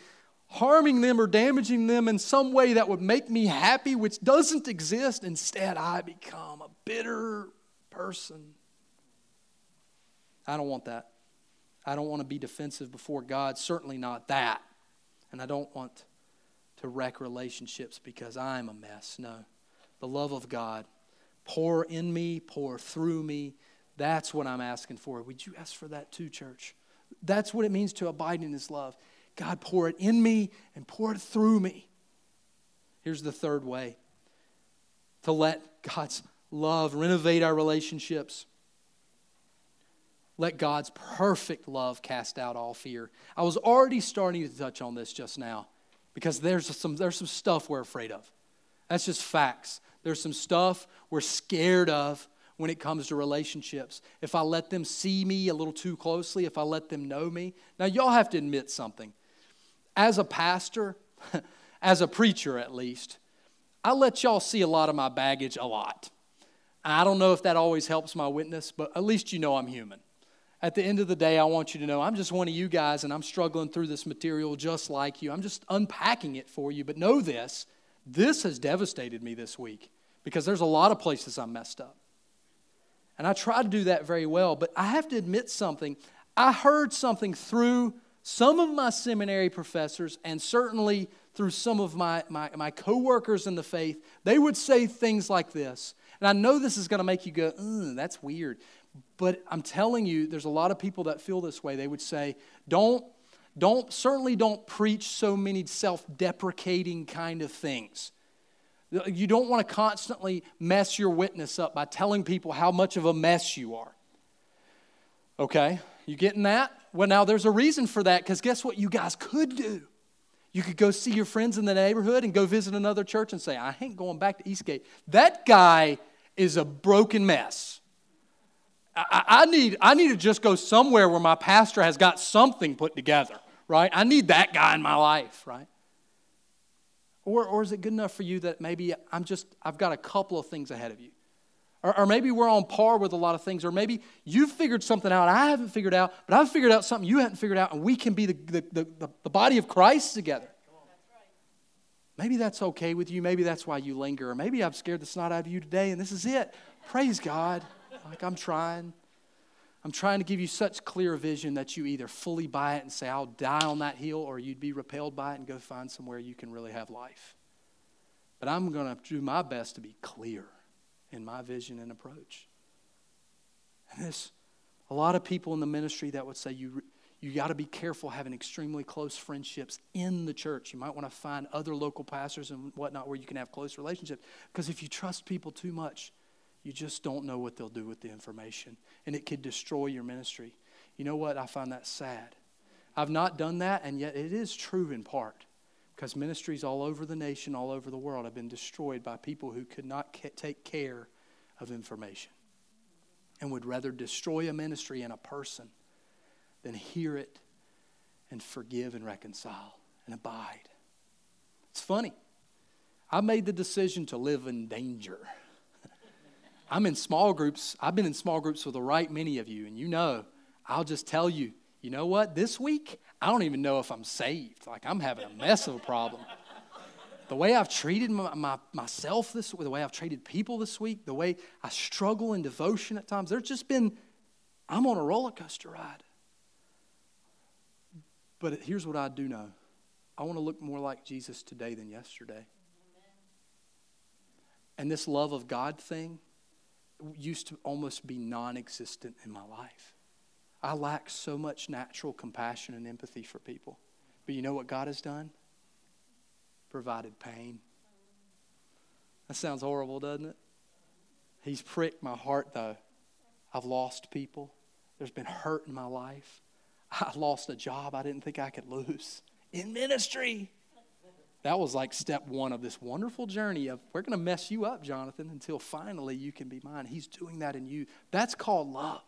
harming them or damaging them in some way that would make me happy, which doesn't exist, instead I become a bitter person. I don't want that. I don't want to be defensive before God, certainly not that. And I don't want to wreck relationships because I'm a mess. No. The love of God, pour in me, pour through me. That's what I'm asking for. Would you ask for that too, church? That's what it means to abide in His love. God, pour it in me and pour it through me. Here's the third way to let God's love renovate our relationships. Let God's perfect love cast out all fear. I was already starting to touch on this just now because there's some, there's some stuff we're afraid of. That's just facts. There's some stuff we're scared of when it comes to relationships. If I let them see me a little too closely, if I let them know me. Now, y'all have to admit something. As a pastor, as a preacher at least, I let y'all see a lot of my baggage a lot. I don't know if that always helps my witness, but at least you know I'm human at the end of the day, I want you to know I'm just one of you guys and I'm struggling through this material just like you. I'm just unpacking it for you. But know this this has devastated me this week because there's a lot of places I'm messed up. And I try to do that very well. But I have to admit something. I heard something through some of my seminary professors and certainly through some of my, my, my coworkers in the faith. They would say things like this. And I know this is going to make you go, mm, that's weird. But I'm telling you, there's a lot of people that feel this way. They would say, don't, don't, certainly don't preach so many self deprecating kind of things. You don't want to constantly mess your witness up by telling people how much of a mess you are. Okay? You getting that? Well, now there's a reason for that because guess what you guys could do? You could go see your friends in the neighborhood and go visit another church and say, I ain't going back to Eastgate. That guy is a broken mess. I, I, need, I need to just go somewhere where my pastor has got something put together, right? I need that guy in my life, right? Or, or is it good enough for you that maybe I'm just, I've got a couple of things ahead of you? Or, or maybe we're on par with a lot of things, or maybe you've figured something out I haven't figured out, but I've figured out something you haven't figured out, and we can be the, the, the, the body of Christ together. Maybe that's okay with you. Maybe that's why you linger. Or maybe I've scared the snot out of you today, and this is it. Praise God. Like, I'm trying. I'm trying to give you such clear vision that you either fully buy it and say, I'll die on that hill, or you'd be repelled by it and go find somewhere you can really have life. But I'm going to do my best to be clear in my vision and approach. And there's a lot of people in the ministry that would say, you, You got to be careful having extremely close friendships in the church. You might want to find other local pastors and whatnot where you can have close relationships. Because if you trust people too much, you just don't know what they'll do with the information. And it could destroy your ministry. You know what? I find that sad. I've not done that, and yet it is true in part. Because ministries all over the nation, all over the world, have been destroyed by people who could not ca- take care of information and would rather destroy a ministry and a person than hear it and forgive and reconcile and abide. It's funny. I made the decision to live in danger. I'm in small groups. I've been in small groups with a right many of you, and you know, I'll just tell you, you know what? This week, I don't even know if I'm saved. Like, I'm having a mess of a problem. The way I've treated my, my, myself this week, the way I've treated people this week, the way I struggle in devotion at times, there's just been, I'm on a roller coaster ride. But here's what I do know I want to look more like Jesus today than yesterday. And this love of God thing used to almost be non existent in my life. I lack so much natural compassion and empathy for people. But you know what God has done? Provided pain. That sounds horrible, doesn't it? He's pricked my heart, though. I've lost people, there's been hurt in my life. I lost a job I didn't think I could lose in ministry. That was like step one of this wonderful journey of we're going to mess you up, Jonathan, until finally you can be mine. He's doing that in you. That's called love.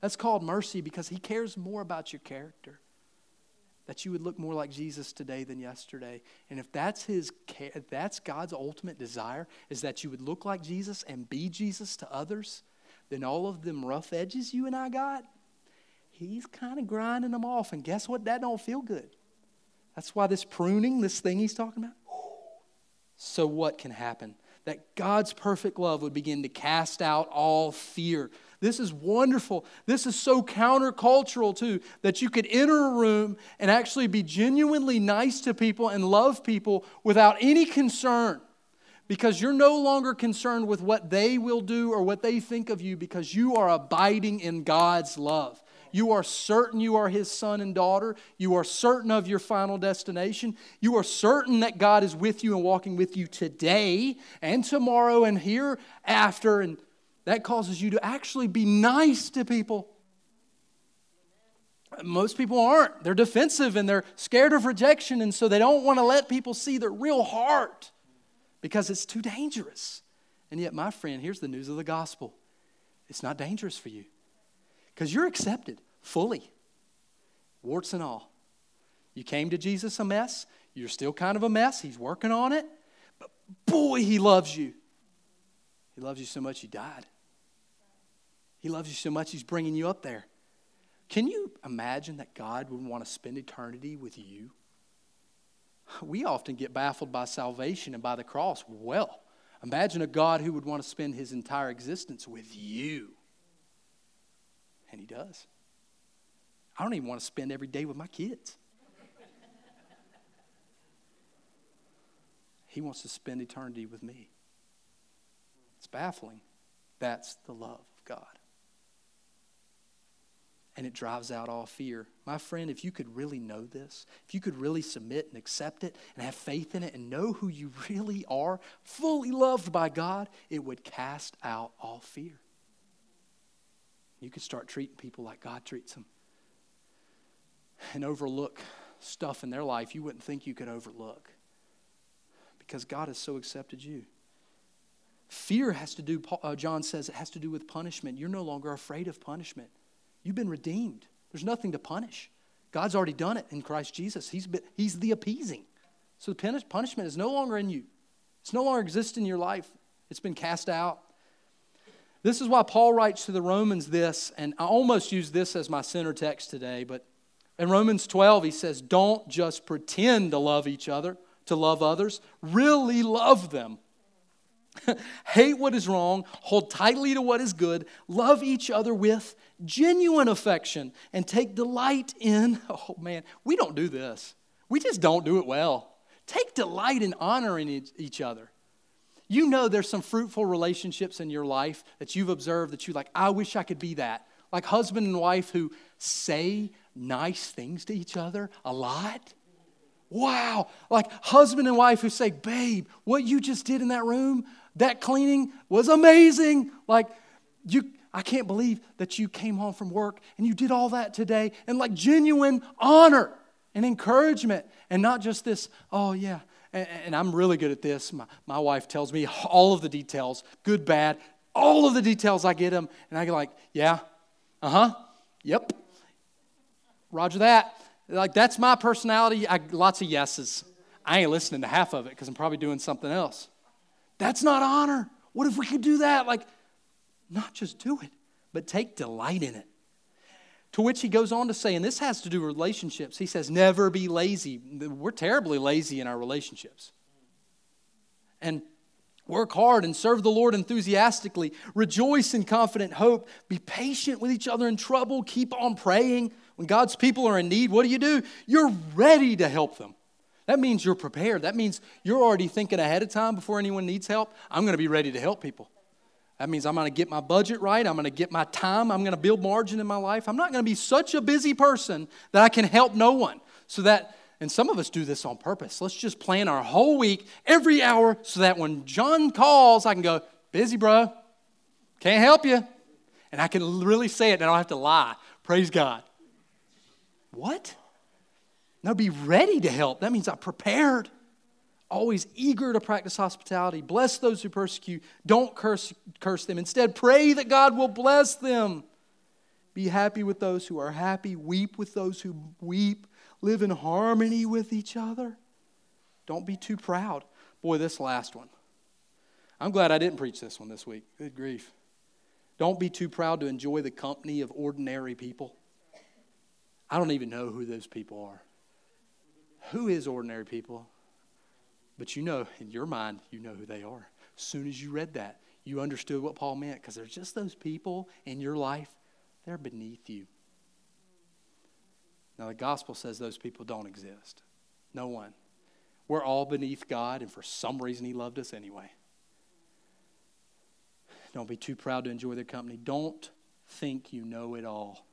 That's called mercy because he cares more about your character. That you would look more like Jesus today than yesterday. And if that's his if that's God's ultimate desire is that you would look like Jesus and be Jesus to others, then all of them rough edges you and I got, he's kind of grinding them off. And guess what? That don't feel good. That's why this pruning, this thing he's talking about. So, what can happen? That God's perfect love would begin to cast out all fear. This is wonderful. This is so countercultural, too, that you could enter a room and actually be genuinely nice to people and love people without any concern because you're no longer concerned with what they will do or what they think of you because you are abiding in God's love. You are certain you are his son and daughter. You are certain of your final destination. You are certain that God is with you and walking with you today and tomorrow and hereafter. And that causes you to actually be nice to people. Most people aren't. They're defensive and they're scared of rejection, and so they don't want to let people see their real heart because it's too dangerous. And yet, my friend, here's the news of the gospel it's not dangerous for you. Because you're accepted fully, warts and all. You came to Jesus a mess. You're still kind of a mess. He's working on it. But boy, he loves you. He loves you so much, he died. He loves you so much, he's bringing you up there. Can you imagine that God would want to spend eternity with you? We often get baffled by salvation and by the cross. Well, imagine a God who would want to spend his entire existence with you. And He does. I don't even want to spend every day with my kids. he wants to spend eternity with me. It's baffling. That's the love of God. And it drives out all fear. My friend, if you could really know this, if you could really submit and accept it and have faith in it and know who you really are, fully loved by God, it would cast out all fear. You could start treating people like God treats them and overlook stuff in their life you wouldn't think you could overlook because God has so accepted you. Fear has to do, uh, John says, it has to do with punishment. You're no longer afraid of punishment. You've been redeemed. There's nothing to punish. God's already done it in Christ Jesus. He's, been, he's the appeasing. So the punishment is no longer in you, it's no longer exists in your life. It's been cast out. This is why Paul writes to the Romans this, and I almost use this as my center text today, but in Romans 12, he says, Don't just pretend to love each other, to love others, really love them. Hate what is wrong, hold tightly to what is good, love each other with genuine affection, and take delight in. Oh man, we don't do this. We just don't do it well. Take delight in honoring each other. You know there's some fruitful relationships in your life that you've observed that you're like, I wish I could be that. Like husband and wife who say nice things to each other a lot? Wow. Like husband and wife who say, Babe, what you just did in that room, that cleaning was amazing. Like, you, I can't believe that you came home from work and you did all that today. And like genuine honor and encouragement and not just this, oh, yeah. And, and I'm really good at this. My, my wife tells me all of the details, good, bad, all of the details. I get them. And I go like, yeah, uh huh, yep. Roger that. Like, that's my personality. I, lots of yeses. I ain't listening to half of it because I'm probably doing something else. That's not honor. What if we could do that? Like, not just do it, but take delight in it. To which he goes on to say, and this has to do with relationships. He says, never be lazy. We're terribly lazy in our relationships. And work hard and serve the Lord enthusiastically. Rejoice in confident hope. Be patient with each other in trouble. Keep on praying. When God's people are in need, what do you do? You're ready to help them. That means you're prepared. That means you're already thinking ahead of time before anyone needs help. I'm going to be ready to help people. That means I'm going to get my budget right. I'm going to get my time. I'm going to build margin in my life. I'm not going to be such a busy person that I can help no one. So that, and some of us do this on purpose. Let's just plan our whole week, every hour, so that when John calls, I can go, busy, bro. Can't help you. And I can really say it and I don't have to lie. Praise God. What? No, be ready to help. That means I'm prepared always eager to practice hospitality. Bless those who persecute. Don't curse, curse them. Instead, pray that God will bless them. Be happy with those who are happy. Weep with those who weep. Live in harmony with each other. Don't be too proud. Boy, this last one. I'm glad I didn't preach this one this week. Good grief. Don't be too proud to enjoy the company of ordinary people. I don't even know who those people are. Who is ordinary people? But you know, in your mind, you know who they are. As soon as you read that, you understood what Paul meant because there's just those people in your life, they're beneath you. Now, the gospel says those people don't exist. No one. We're all beneath God, and for some reason, He loved us anyway. Don't be too proud to enjoy their company. Don't think you know it all.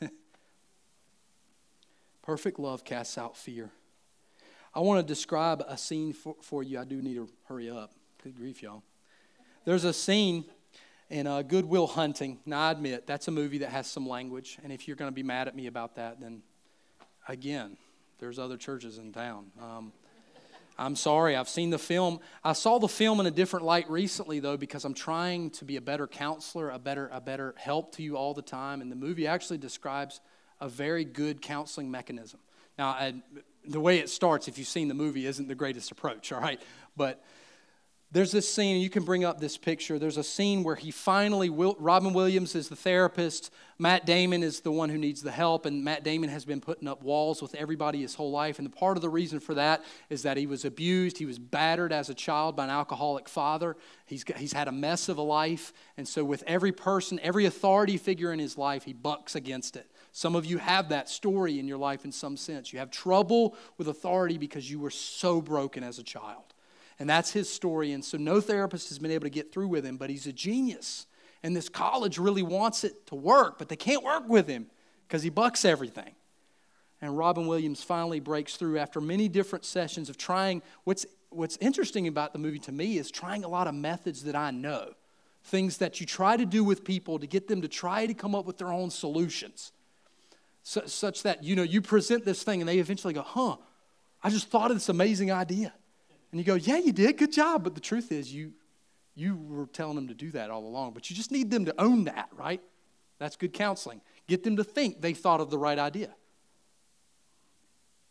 Perfect love casts out fear. I want to describe a scene for, for you. I do need to hurry up. Good grief, y'all. There's a scene in uh, Good Will Hunting. Now, I admit, that's a movie that has some language. And if you're going to be mad at me about that, then again, there's other churches in town. Um, I'm sorry, I've seen the film. I saw the film in a different light recently, though, because I'm trying to be a better counselor, a better, a better help to you all the time. And the movie actually describes a very good counseling mechanism. Now, I, the way it starts, if you've seen the movie, isn't the greatest approach, all right? But there's this scene, you can bring up this picture. There's a scene where he finally, Will, Robin Williams is the therapist, Matt Damon is the one who needs the help, and Matt Damon has been putting up walls with everybody his whole life. And the part of the reason for that is that he was abused, he was battered as a child by an alcoholic father. He's, got, he's had a mess of a life, and so with every person, every authority figure in his life, he bucks against it. Some of you have that story in your life in some sense. You have trouble with authority because you were so broken as a child. And that's his story. And so no therapist has been able to get through with him, but he's a genius. And this college really wants it to work, but they can't work with him because he bucks everything. And Robin Williams finally breaks through after many different sessions of trying. What's, what's interesting about the movie to me is trying a lot of methods that I know, things that you try to do with people to get them to try to come up with their own solutions such that you know you present this thing and they eventually go huh i just thought of this amazing idea. And you go yeah you did. Good job. But the truth is you you were telling them to do that all along but you just need them to own that right? That's good counseling. Get them to think they thought of the right idea.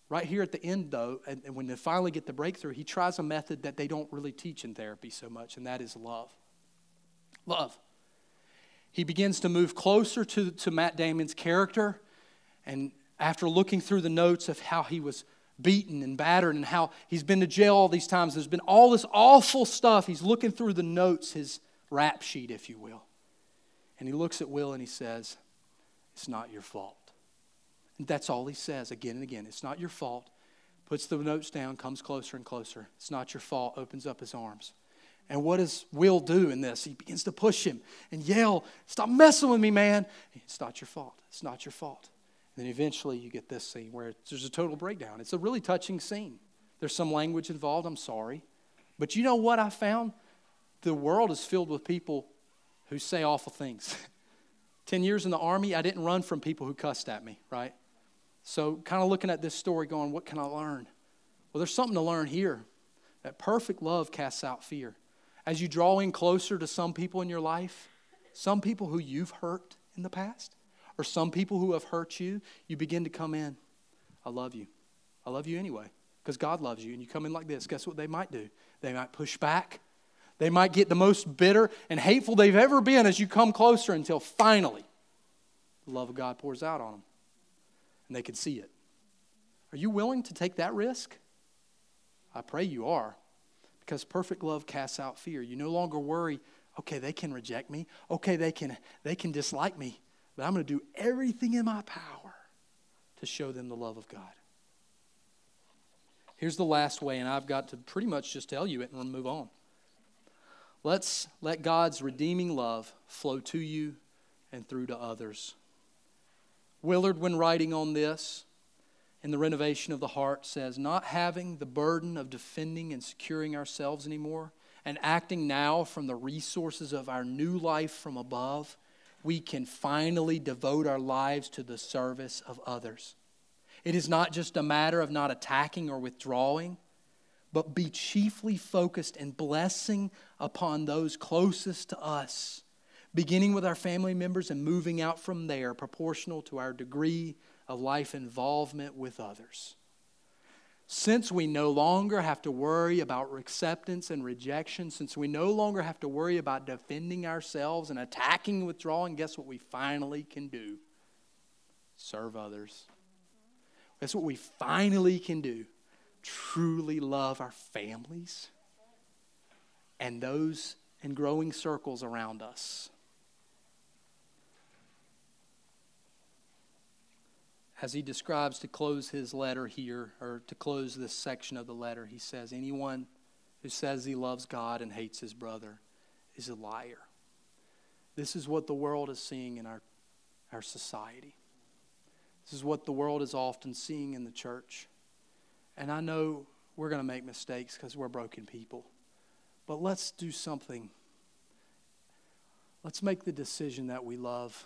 Right here at the end though and, and when they finally get the breakthrough he tries a method that they don't really teach in therapy so much and that is love. Love. He begins to move closer to, to matt damon's character and after looking through the notes of how he was beaten and battered and how he's been to jail all these times, there's been all this awful stuff. He's looking through the notes, his rap sheet, if you will. And he looks at Will and he says, It's not your fault. And that's all he says again and again. It's not your fault. Puts the notes down, comes closer and closer. It's not your fault. Opens up his arms. And what does Will do in this? He begins to push him and yell, Stop messing with me, man. It's not your fault. It's not your fault. Then eventually you get this scene where there's a total breakdown. It's a really touching scene. There's some language involved, I'm sorry. But you know what I found? The world is filled with people who say awful things. 10 years in the army, I didn't run from people who cussed at me, right? So, kind of looking at this story, going, what can I learn? Well, there's something to learn here that perfect love casts out fear. As you draw in closer to some people in your life, some people who you've hurt in the past, or some people who have hurt you, you begin to come in. I love you. I love you anyway because God loves you. And you come in like this. Guess what they might do? They might push back. They might get the most bitter and hateful they've ever been as you come closer until finally the love of God pours out on them and they can see it. Are you willing to take that risk? I pray you are because perfect love casts out fear. You no longer worry, okay, they can reject me. Okay, they can they can dislike me. But I'm going to do everything in my power to show them the love of God. Here's the last way, and I've got to pretty much just tell you it and move on. Let's let God's redeeming love flow to you and through to others. Willard, when writing on this in the renovation of the heart, says, Not having the burden of defending and securing ourselves anymore, and acting now from the resources of our new life from above, we can finally devote our lives to the service of others. It is not just a matter of not attacking or withdrawing, but be chiefly focused in blessing upon those closest to us, beginning with our family members and moving out from there, proportional to our degree of life involvement with others. Since we no longer have to worry about acceptance and rejection, since we no longer have to worry about defending ourselves and attacking and withdrawing, guess what we finally can do? Serve others. That's what we finally can do. Truly love our families and those in growing circles around us. As he describes to close his letter here, or to close this section of the letter, he says, Anyone who says he loves God and hates his brother is a liar. This is what the world is seeing in our, our society. This is what the world is often seeing in the church. And I know we're going to make mistakes because we're broken people. But let's do something. Let's make the decision that we love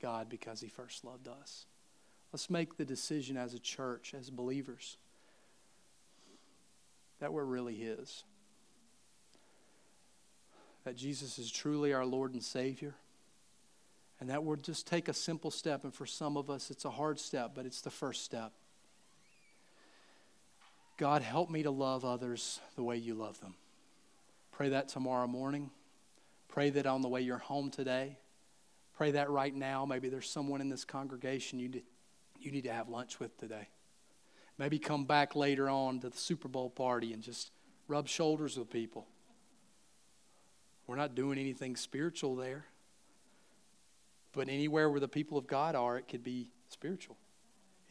God because he first loved us. Let's make the decision as a church, as believers, that we're really His. That Jesus is truly our Lord and Savior. And that we'll just take a simple step. And for some of us, it's a hard step, but it's the first step. God, help me to love others the way you love them. Pray that tomorrow morning. Pray that on the way you're home today. Pray that right now. Maybe there's someone in this congregation you you need to have lunch with today. Maybe come back later on to the Super Bowl party and just rub shoulders with people. We're not doing anything spiritual there. But anywhere where the people of God are, it could be spiritual.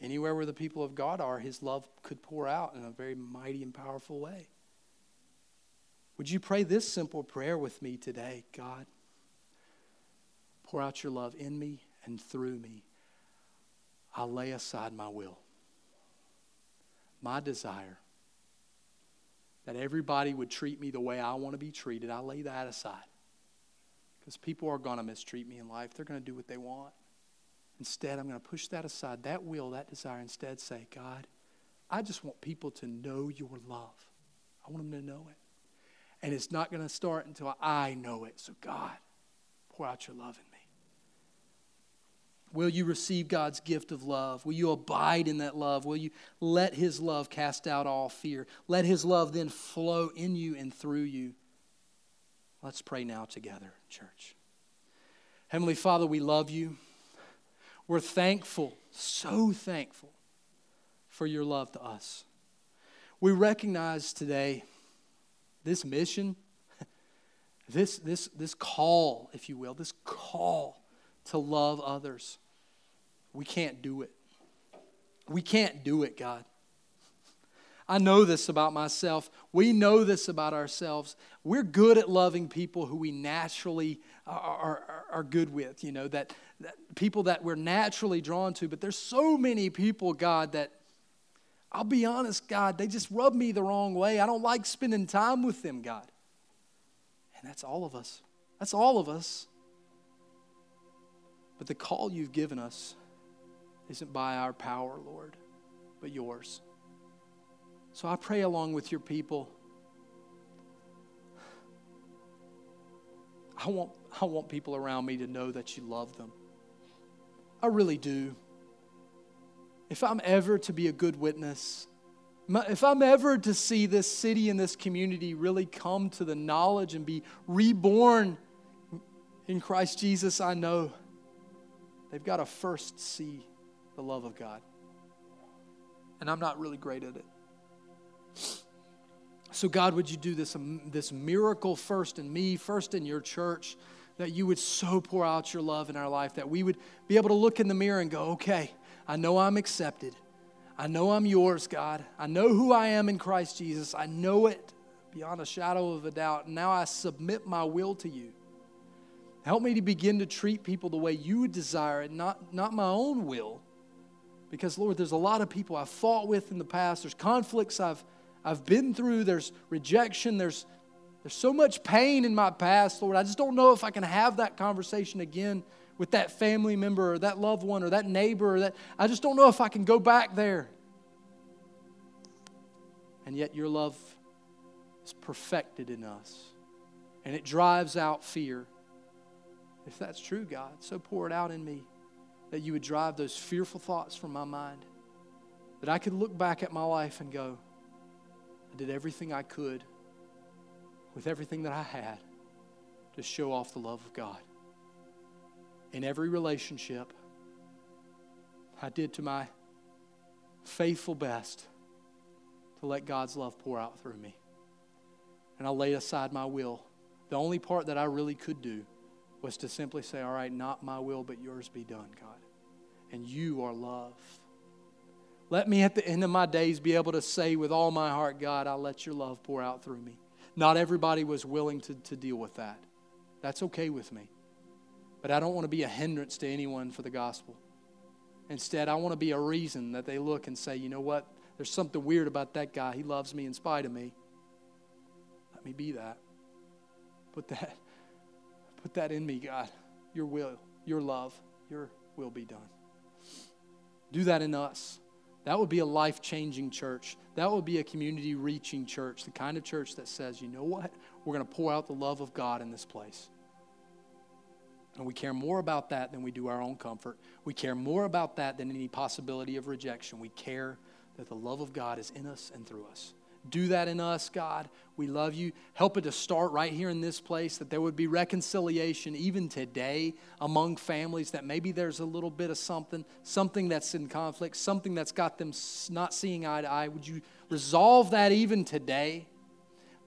Anywhere where the people of God are, His love could pour out in a very mighty and powerful way. Would you pray this simple prayer with me today? God, pour out your love in me and through me I lay aside my will, my desire that everybody would treat me the way I want to be treated. I lay that aside. Because people are going to mistreat me in life, they're going to do what they want. Instead, I'm going to push that aside, that will, that desire. Instead, say, God, I just want people to know your love. I want them to know it. And it's not going to start until I know it. So, God, pour out your love. Will you receive God's gift of love? Will you abide in that love? Will you let His love cast out all fear? Let His love then flow in you and through you. Let's pray now together, church. Heavenly Father, we love you. We're thankful, so thankful for your love to us. We recognize today this mission, this, this, this call, if you will, this call to love others. We can't do it. We can't do it, God. I know this about myself. We know this about ourselves. We're good at loving people who we naturally are, are, are good with, you know, that, that people that we're naturally drawn to, but there's so many people, God, that I'll be honest, God, they just rub me the wrong way. I don't like spending time with them, God. And that's all of us. That's all of us. But the call you've given us isn't by our power, Lord, but yours. So I pray along with your people. I want, I want people around me to know that you love them. I really do. If I'm ever to be a good witness, if I'm ever to see this city and this community really come to the knowledge and be reborn in Christ Jesus, I know they've got to first see the love of God. And I'm not really great at it. So, God, would you do this, um, this miracle first in me, first in your church, that you would so pour out your love in our life, that we would be able to look in the mirror and go, okay, I know I'm accepted. I know I'm yours, God. I know who I am in Christ Jesus. I know it beyond a shadow of a doubt. Now I submit my will to you. Help me to begin to treat people the way you would desire it, not, not my own will. Because, Lord, there's a lot of people I've fought with in the past. There's conflicts I've, I've been through. There's rejection. There's, there's so much pain in my past, Lord. I just don't know if I can have that conversation again with that family member or that loved one or that neighbor or that I just don't know if I can go back there. And yet your love is perfected in us. And it drives out fear. If that's true, God, so pour it out in me that you would drive those fearful thoughts from my mind. That I could look back at my life and go, I did everything I could with everything that I had to show off the love of God in every relationship, I did to my faithful best to let God's love pour out through me. And I laid aside my will. The only part that I really could do was to simply say, All right, not my will, but yours be done, God. And you are love. Let me at the end of my days be able to say with all my heart, God, I let your love pour out through me. Not everybody was willing to, to deal with that. That's okay with me. But I don't want to be a hindrance to anyone for the gospel. Instead, I want to be a reason that they look and say, you know what? There's something weird about that guy. He loves me in spite of me. Let me be that. Put that, put that in me, God. Your will, your love, your will be done. Do that in us. That would be a life changing church. That would be a community reaching church, the kind of church that says, you know what? We're going to pour out the love of God in this place. And we care more about that than we do our own comfort. We care more about that than any possibility of rejection. We care that the love of God is in us and through us. Do that in us, God. We love you. Help it to start right here in this place, that there would be reconciliation even today among families, that maybe there's a little bit of something, something that's in conflict, something that's got them not seeing eye to eye. Would you resolve that even today?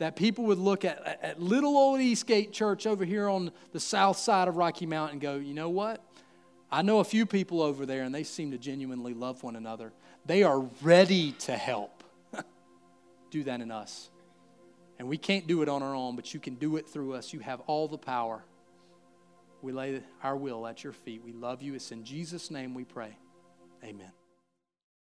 that people would look at, at little old Eastgate Church over here on the south side of Rocky Mountain and go, you know what? I know a few people over there and they seem to genuinely love one another. They are ready to help. Do that in us. And we can't do it on our own, but you can do it through us. You have all the power. We lay our will at your feet. We love you. It's in Jesus' name we pray. Amen.